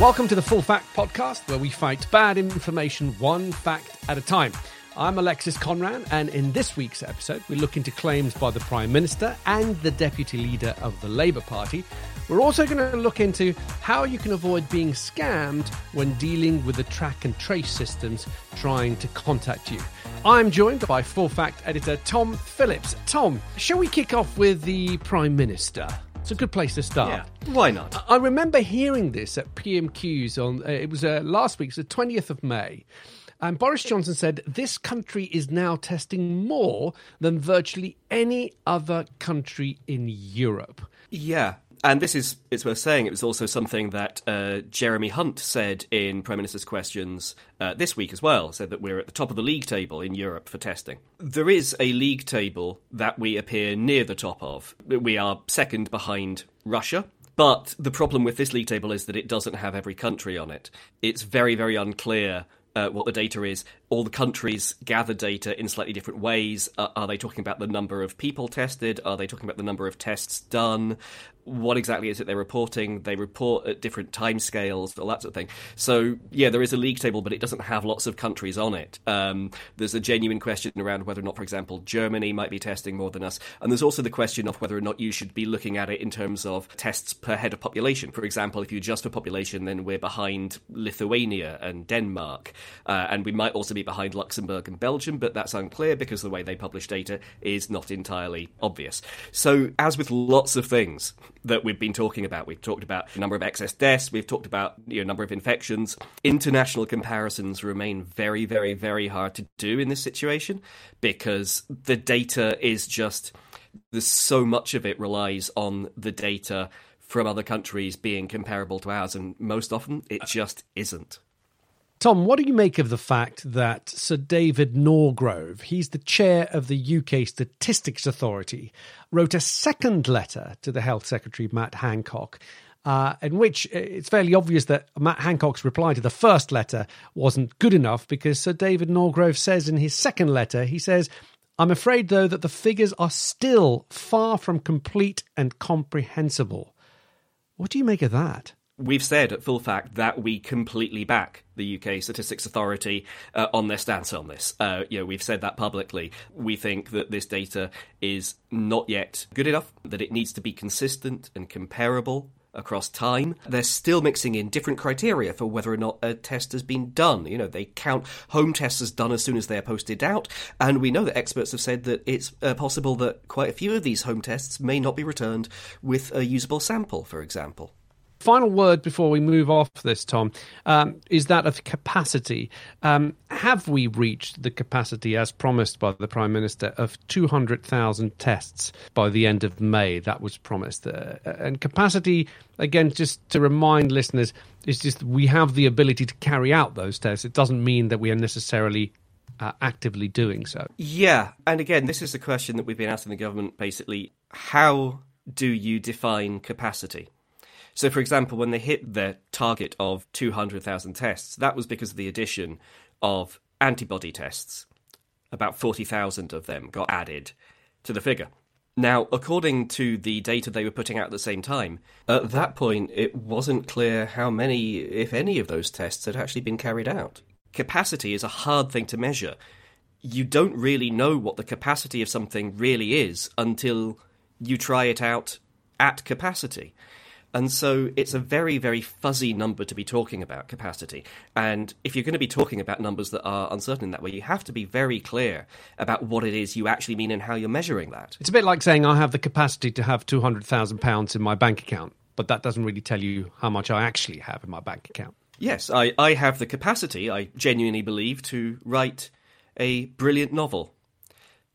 Welcome to the Full Fact Podcast, where we fight bad information one fact at a time. I'm Alexis Conran, and in this week's episode, we look into claims by the Prime Minister and the Deputy Leader of the Labour Party. We're also going to look into how you can avoid being scammed when dealing with the track and trace systems trying to contact you. I'm joined by Full Fact editor Tom Phillips. Tom, shall we kick off with the Prime Minister? It's a good place to start. Yeah, why not? I remember hearing this at PMQs on uh, it was uh, last week, the twentieth of May. And Boris Johnson said this country is now testing more than virtually any other country in Europe. Yeah, and this is, it's worth saying, it was also something that uh, Jeremy Hunt said in Prime Minister's Questions uh, this week as well, said that we're at the top of the league table in Europe for testing. There is a league table that we appear near the top of. We are second behind Russia. But the problem with this league table is that it doesn't have every country on it. It's very, very unclear uh, what the data is. All the countries gather data in slightly different ways. Uh, are they talking about the number of people tested? Are they talking about the number of tests done? What exactly is it they're reporting? They report at different timescales, all that sort of thing. So, yeah, there is a league table, but it doesn't have lots of countries on it. Um, there's a genuine question around whether or not, for example, Germany might be testing more than us. And there's also the question of whether or not you should be looking at it in terms of tests per head of population. For example, if you adjust for population, then we're behind Lithuania and Denmark. Uh, and we might also be behind Luxembourg and Belgium, but that's unclear because the way they publish data is not entirely obvious. So, as with lots of things that we've been talking about, we've talked about the number of excess deaths, we've talked about you know number of infections. International comparisons remain very, very, very hard to do in this situation because the data is just there's so much of it relies on the data from other countries being comparable to ours, and most often it just isn't. Tom, what do you make of the fact that Sir David Norgrove, he's the chair of the UK Statistics Authority, wrote a second letter to the Health Secretary, Matt Hancock, uh, in which it's fairly obvious that Matt Hancock's reply to the first letter wasn't good enough because Sir David Norgrove says in his second letter, he says, I'm afraid, though, that the figures are still far from complete and comprehensible. What do you make of that? We've said at Full Fact that we completely back the UK Statistics Authority uh, on their stance on this. Uh, you know, we've said that publicly. We think that this data is not yet good enough, that it needs to be consistent and comparable across time. They're still mixing in different criteria for whether or not a test has been done. You know, they count home tests as done as soon as they're posted out, and we know that experts have said that it's uh, possible that quite a few of these home tests may not be returned with a usable sample, for example. Final word before we move off this, Tom, um, is that of capacity. Um, have we reached the capacity, as promised by the Prime Minister, of 200,000 tests by the end of May? That was promised. Uh, and capacity, again, just to remind listeners, is just we have the ability to carry out those tests. It doesn't mean that we are necessarily uh, actively doing so. Yeah. And again, this is the question that we've been asking the government basically how do you define capacity? So, for example, when they hit their target of 200,000 tests, that was because of the addition of antibody tests. About 40,000 of them got added to the figure. Now, according to the data they were putting out at the same time, at that point it wasn't clear how many, if any, of those tests had actually been carried out. Capacity is a hard thing to measure. You don't really know what the capacity of something really is until you try it out at capacity. And so it's a very, very fuzzy number to be talking about capacity. And if you're going to be talking about numbers that are uncertain in that way, you have to be very clear about what it is you actually mean and how you're measuring that. It's a bit like saying I have the capacity to have £200,000 in my bank account, but that doesn't really tell you how much I actually have in my bank account. Yes, I, I have the capacity, I genuinely believe, to write a brilliant novel.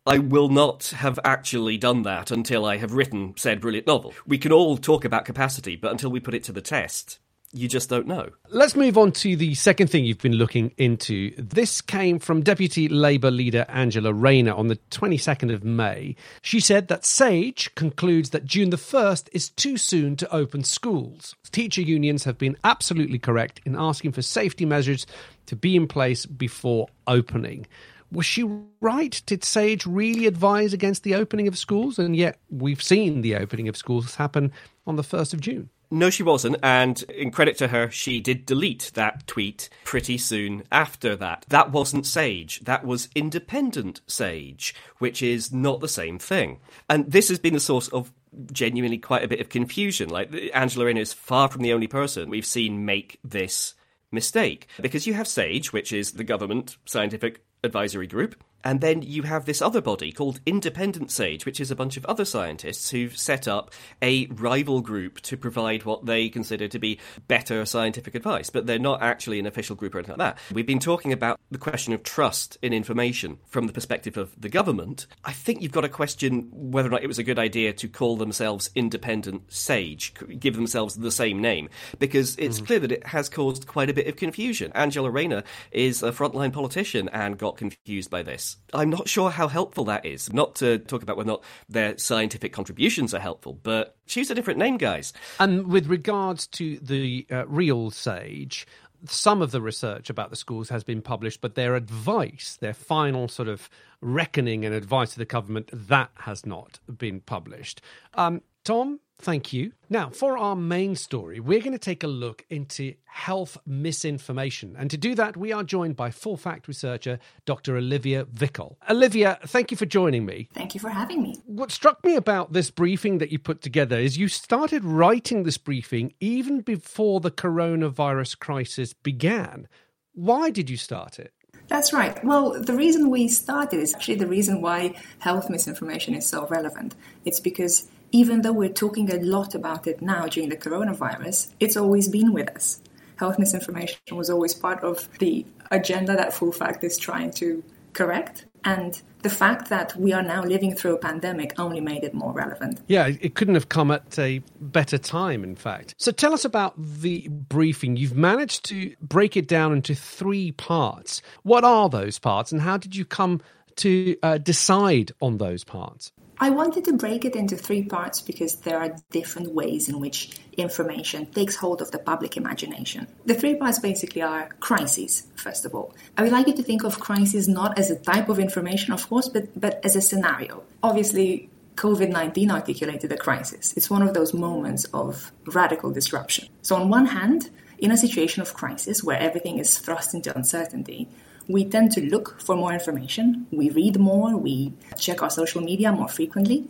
I will not have actually done that until I have written said brilliant novel. We can all talk about capacity, but until we put it to the test, you just don't know. Let's move on to the second thing you've been looking into. This came from Deputy Labour leader Angela Rayner on the 22nd of May. She said that SAGE concludes that June the 1st is too soon to open schools. Teacher unions have been absolutely correct in asking for safety measures to be in place before opening was she right? Did Sage really advise against the opening of schools? And yet we've seen the opening of schools happen on the 1st of June. No, she wasn't. And in credit to her, she did delete that tweet pretty soon after that. That wasn't Sage. That was independent Sage, which is not the same thing. And this has been the source of genuinely quite a bit of confusion. Like, Angela Rayner is far from the only person we've seen make this mistake. Because you have SAGE, which is the government scientific advisory group, and then you have this other body called Independent Sage, which is a bunch of other scientists who've set up a rival group to provide what they consider to be better scientific advice. But they're not actually an official group or anything like that. We've been talking about the question of trust in information from the perspective of the government. I think you've got to question whether or not it was a good idea to call themselves Independent Sage, give themselves the same name, because it's mm-hmm. clear that it has caused quite a bit of confusion. Angela Rayner is a frontline politician and got confused by this. I'm not sure how helpful that is. Not to talk about whether or not their scientific contributions are helpful, but choose a different name, guys. And with regards to the uh, real sage, some of the research about the schools has been published, but their advice, their final sort of reckoning and advice to the government, that has not been published. Um, Tom, Thank you. Now, for our main story, we're going to take a look into health misinformation. And to do that, we are joined by full fact researcher Dr. Olivia Vicol. Olivia, thank you for joining me. Thank you for having me. What struck me about this briefing that you put together is you started writing this briefing even before the coronavirus crisis began. Why did you start it? That's right. Well, the reason we started is actually the reason why health misinformation is so relevant. It's because even though we're talking a lot about it now during the coronavirus, it's always been with us. Health misinformation was always part of the agenda that Full Fact is trying to correct. And the fact that we are now living through a pandemic only made it more relevant. Yeah, it couldn't have come at a better time, in fact. So tell us about the briefing. You've managed to break it down into three parts. What are those parts, and how did you come to uh, decide on those parts? I wanted to break it into three parts because there are different ways in which information takes hold of the public imagination. The three parts basically are crises, first of all. I would like you to think of crises not as a type of information, of course, but, but as a scenario. Obviously, COVID 19 articulated a crisis. It's one of those moments of radical disruption. So, on one hand, in a situation of crisis where everything is thrust into uncertainty, we tend to look for more information. We read more, we check our social media more frequently.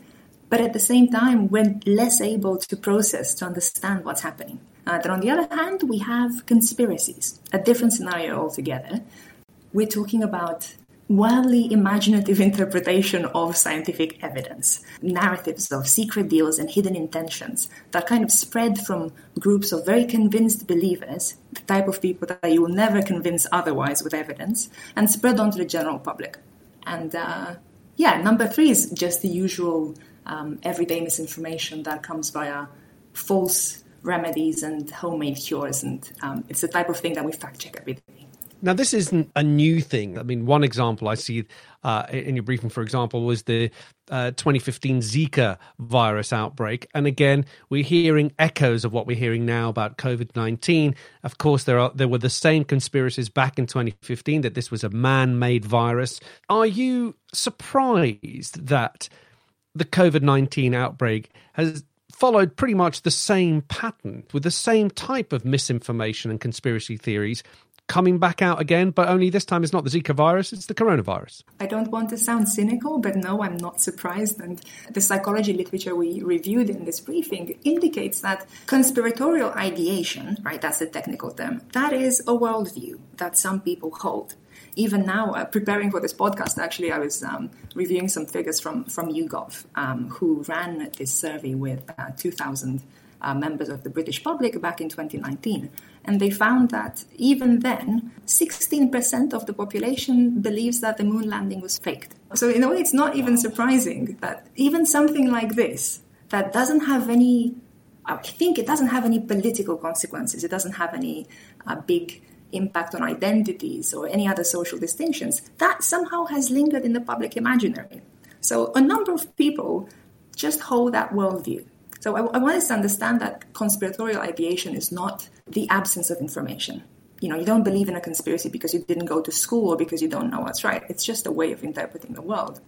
But at the same time, we're less able to process, to understand what's happening. Uh, then on the other hand, we have conspiracies, a different scenario altogether. We're talking about wildly imaginative interpretation of scientific evidence, narratives of secret deals and hidden intentions that kind of spread from groups of very convinced believers, the type of people that you will never convince otherwise with evidence, and spread onto the general public. And uh, yeah, number three is just the usual um, everyday misinformation that comes via false remedies and homemade cures, and um, it's the type of thing that we fact check every day. Now, this isn't a new thing. I mean, one example I see uh, in your briefing, for example, was the uh, 2015 Zika virus outbreak. And again, we're hearing echoes of what we're hearing now about COVID 19. Of course, there, are, there were the same conspiracies back in 2015 that this was a man made virus. Are you surprised that the COVID 19 outbreak has followed pretty much the same pattern with the same type of misinformation and conspiracy theories coming back out again, but only this time it's not the Zika virus, it's the coronavirus. I don't want to sound cynical, but no, I'm not surprised. And the psychology literature we reviewed in this briefing indicates that conspiratorial ideation, right, that's a technical term, that is a worldview that some people hold. Even now, uh, preparing for this podcast, actually, I was um, reviewing some figures from, from YouGov, um, who ran this survey with uh, 2,000 uh, members of the British public back in 2019. And they found that even then, 16% of the population believes that the moon landing was faked. So, in a way, it's not even surprising that even something like this, that doesn't have any, I think it doesn't have any political consequences, it doesn't have any uh, big impact on identities or any other social distinctions, that somehow has lingered in the public imaginary. So, a number of people just hold that worldview. So I, I want us to understand that conspiratorial ideation is not the absence of information. You know, you don't believe in a conspiracy because you didn't go to school or because you don't know what's right. It's just a way of interpreting the world.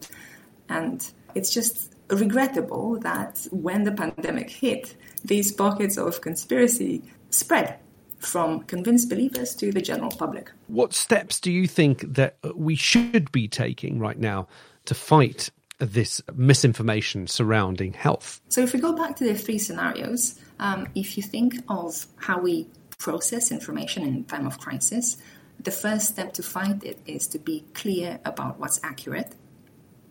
And it's just regrettable that when the pandemic hit, these pockets of conspiracy spread from convinced believers to the general public. What steps do you think that we should be taking right now to fight this misinformation surrounding health? So, if we go back to the three scenarios, um, if you think of how we process information in time of crisis, the first step to fight it is to be clear about what's accurate,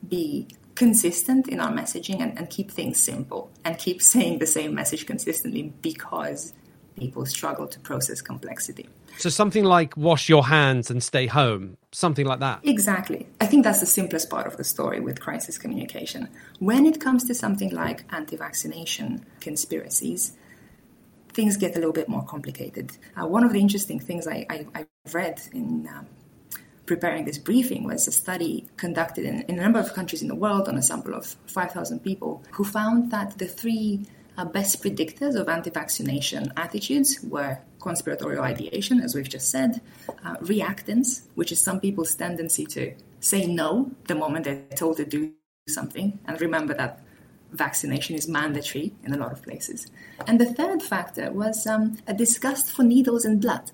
be consistent in our messaging, and, and keep things simple, and keep saying the same message consistently because people struggle to process complexity. So something like wash your hands and stay home, something like that. Exactly. I think that's the simplest part of the story with crisis communication. When it comes to something like anti-vaccination conspiracies, things get a little bit more complicated. Uh, one of the interesting things I, I, I read in um, preparing this briefing was a study conducted in, in, a number of countries in the world on a sample of 5,000 people who found that the three uh, best predictors of anti vaccination attitudes were conspiratorial ideation, as we've just said, uh, reactance, which is some people's tendency to say no the moment they're told to do something, and remember that vaccination is mandatory in a lot of places. And the third factor was um, a disgust for needles and blood.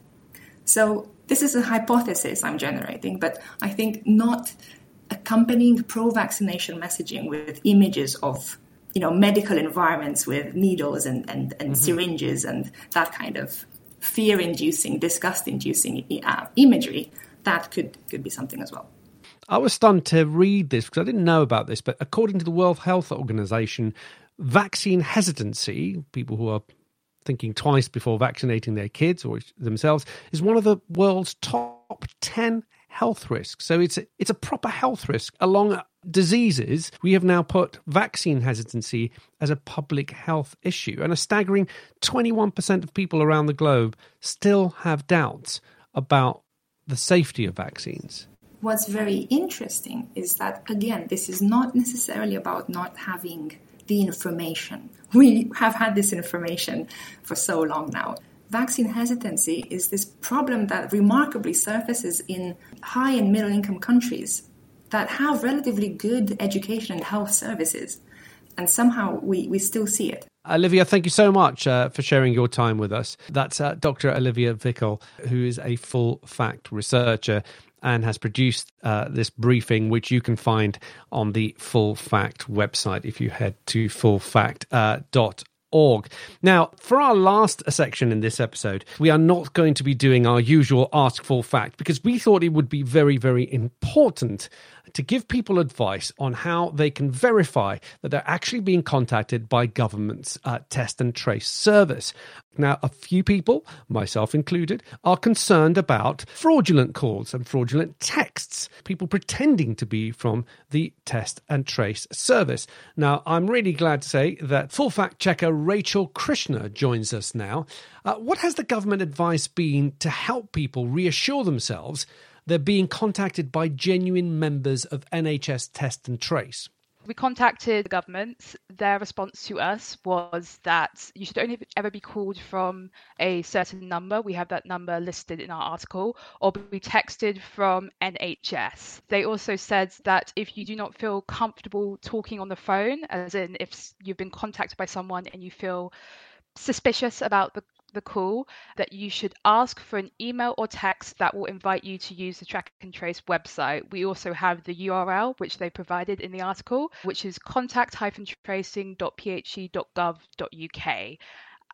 So, this is a hypothesis I'm generating, but I think not accompanying pro vaccination messaging with images of you know medical environments with needles and, and, and mm-hmm. syringes and that kind of fear inducing disgust inducing uh, imagery that could could be something as well i was stunned to read this because i didn't know about this but according to the world health organization vaccine hesitancy people who are thinking twice before vaccinating their kids or themselves is one of the world's top 10 health risks so it's a, it's a proper health risk along diseases, we have now put vaccine hesitancy as a public health issue. And a staggering 21% of people around the globe still have doubts about the safety of vaccines. What's very interesting is that, again, this is not necessarily about not having the information. We have had this information for so long now. Vaccine hesitancy is this problem that remarkably surfaces in high and middle income countries that have relatively good education and health services. And somehow we, we still see it. Olivia, thank you so much uh, for sharing your time with us. That's uh, Dr. Olivia Vicol, who is a full fact researcher and has produced uh, this briefing, which you can find on the Full Fact website if you head to fullfact.org. Uh, org. Now, for our last section in this episode, we are not going to be doing our usual Ask Full Fact because we thought it would be very, very important to give people advice on how they can verify that they're actually being contacted by government's uh, test and trace service. Now, a few people, myself included, are concerned about fraudulent calls and fraudulent texts, people pretending to be from the test and trace service. Now, I'm really glad to say that full fact checker Rachel Krishna joins us now. Uh, what has the government advice been to help people reassure themselves they're being contacted by genuine members of NHS Test and Trace. We contacted the government. Their response to us was that you should only ever be called from a certain number. We have that number listed in our article, or be texted from NHS. They also said that if you do not feel comfortable talking on the phone, as in if you've been contacted by someone and you feel suspicious about the the call that you should ask for an email or text that will invite you to use the track and trace website. We also have the URL which they provided in the article, which is contact-tracing.phe.gov.uk.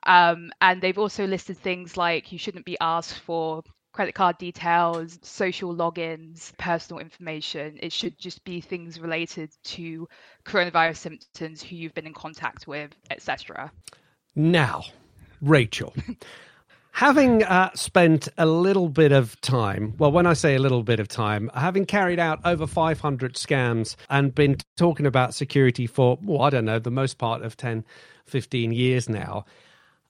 Um, and they've also listed things like you shouldn't be asked for credit card details, social logins, personal information. It should just be things related to coronavirus symptoms, who you've been in contact with, etc. Now, Rachel. having uh, spent a little bit of time, well, when I say a little bit of time, having carried out over 500 scams and been talking about security for, well, I don't know, the most part of 10, 15 years now,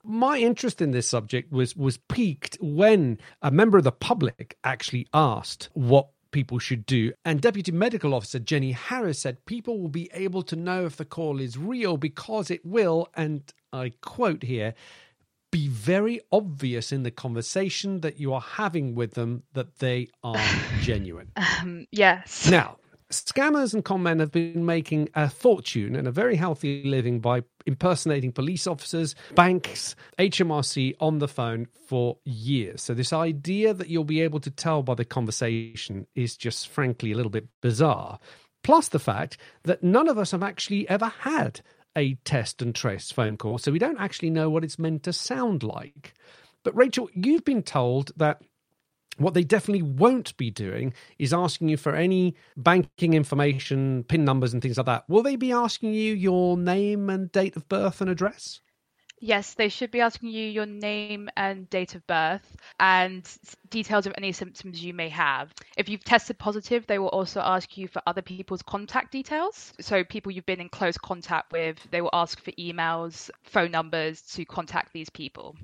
my interest in this subject was was piqued when a member of the public actually asked what people should do. And Deputy Medical Officer Jenny Harries said people will be able to know if the call is real because it will, and I quote here, be very obvious in the conversation that you are having with them that they are genuine. Um, yes. Now, Scammers and con men have been making a fortune and a very healthy living by impersonating police officers, banks, HMRC on the phone for years. So, this idea that you'll be able to tell by the conversation is just frankly a little bit bizarre. Plus, the fact that none of us have actually ever had a test and trace phone call, so we don't actually know what it's meant to sound like. But, Rachel, you've been told that what they definitely won't be doing is asking you for any banking information, PIN numbers, and things like that. Will they be asking you your name and date of birth and address? Yes, they should be asking you your name and date of birth and details of any symptoms you may have. If you've tested positive, they will also ask you for other people's contact details. So, people you've been in close contact with, they will ask for emails, phone numbers to contact these people.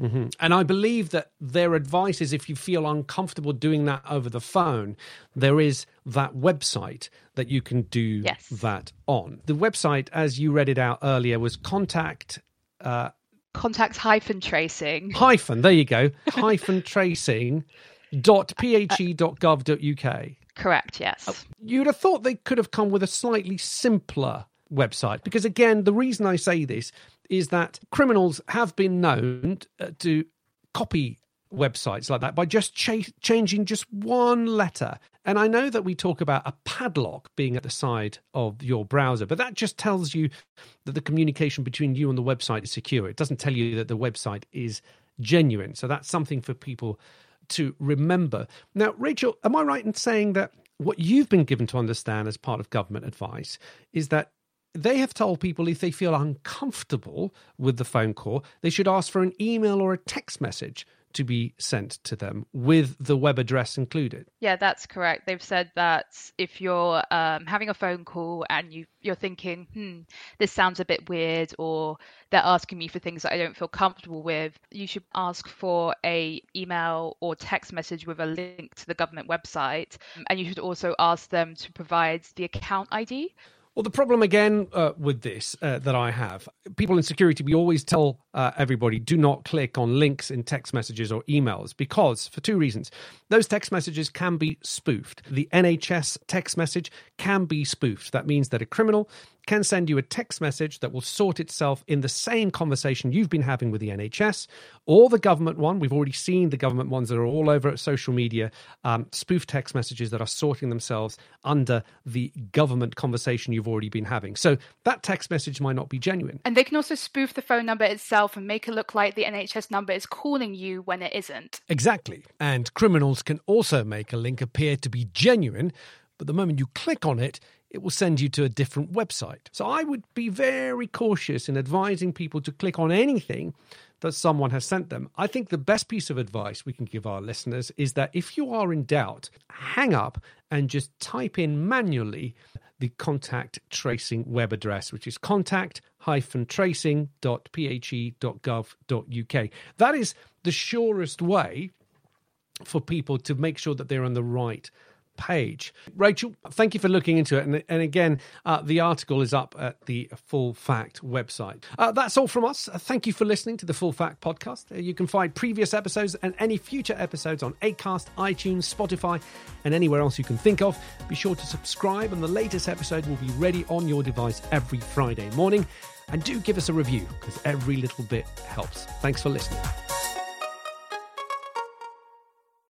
Mm-hmm. And I believe that their advice is if you feel uncomfortable doing that over the phone, there is that website that you can do yes. that on. The website, as you read it out earlier, was contact. Uh, contact hyphen tracing. Hyphen, there you go. hyphen tracing dot phe dot gov dot uk Correct, yes. Uh, you'd have thought they could have come with a slightly simpler website because again the reason i say this is that criminals have been known uh, to copy websites like that by just ch- changing just one letter. And I know that we talk about a padlock being at the side of your browser, but that just tells you that the communication between you and the website is secure. It doesn't tell you that the website is genuine. So that's something for people to remember. Now, Rachel, am I right in saying that what you've been given to understand as part of government advice is that they have told people if they feel uncomfortable with the phone call, they should ask for an email or a text message to be sent to them with the web address included. Yeah, that's correct. They've said that if you're um, having a phone call and you you're thinking, hmm, this sounds a bit weird, or they're asking me for things that I don't feel comfortable with, you should ask for a email or text message with a link to the government website, and you should also ask them to provide the account ID. Well, the problem again uh, with this uh, that I have, people in security, we always tell uh, everybody do not click on links in text messages or emails because, for two reasons, those text messages can be spoofed. The NHS text message can be spoofed. That means that a criminal can send you a text message that will sort itself in the same conversation you've been having with the NHS or the government one. We've already seen the government ones that are all over social media, um, spoof text messages that are sorting themselves under the government conversation you've already been having. So that text message might not be genuine. And they can also spoof the phone number itself and make it look like the NHS number is calling you when it isn't. Exactly. And criminals can also make a link appear to be genuine, but the moment you click on it, it will send you to a different website. So I would be very cautious in advising people to click on anything that someone has sent them. I think the best piece of advice we can give our listeners is that if you are in doubt, hang up and just type in manually the contact tracing web address, which is contact tracing.phe.gov.uk. That is the surest way for people to make sure that they're on the right page. Rachel, thank you for looking into it. And, and again, uh, the article is up at the Full Fact website. Uh, that's all from us. Thank you for listening to the Full Fact podcast. Uh, you can find previous episodes and any future episodes on Acast, iTunes, Spotify, and anywhere else you can think of. Be sure to subscribe, and the latest episode will be ready on your device every Friday morning. And do give us a review because every little bit helps. Thanks for listening.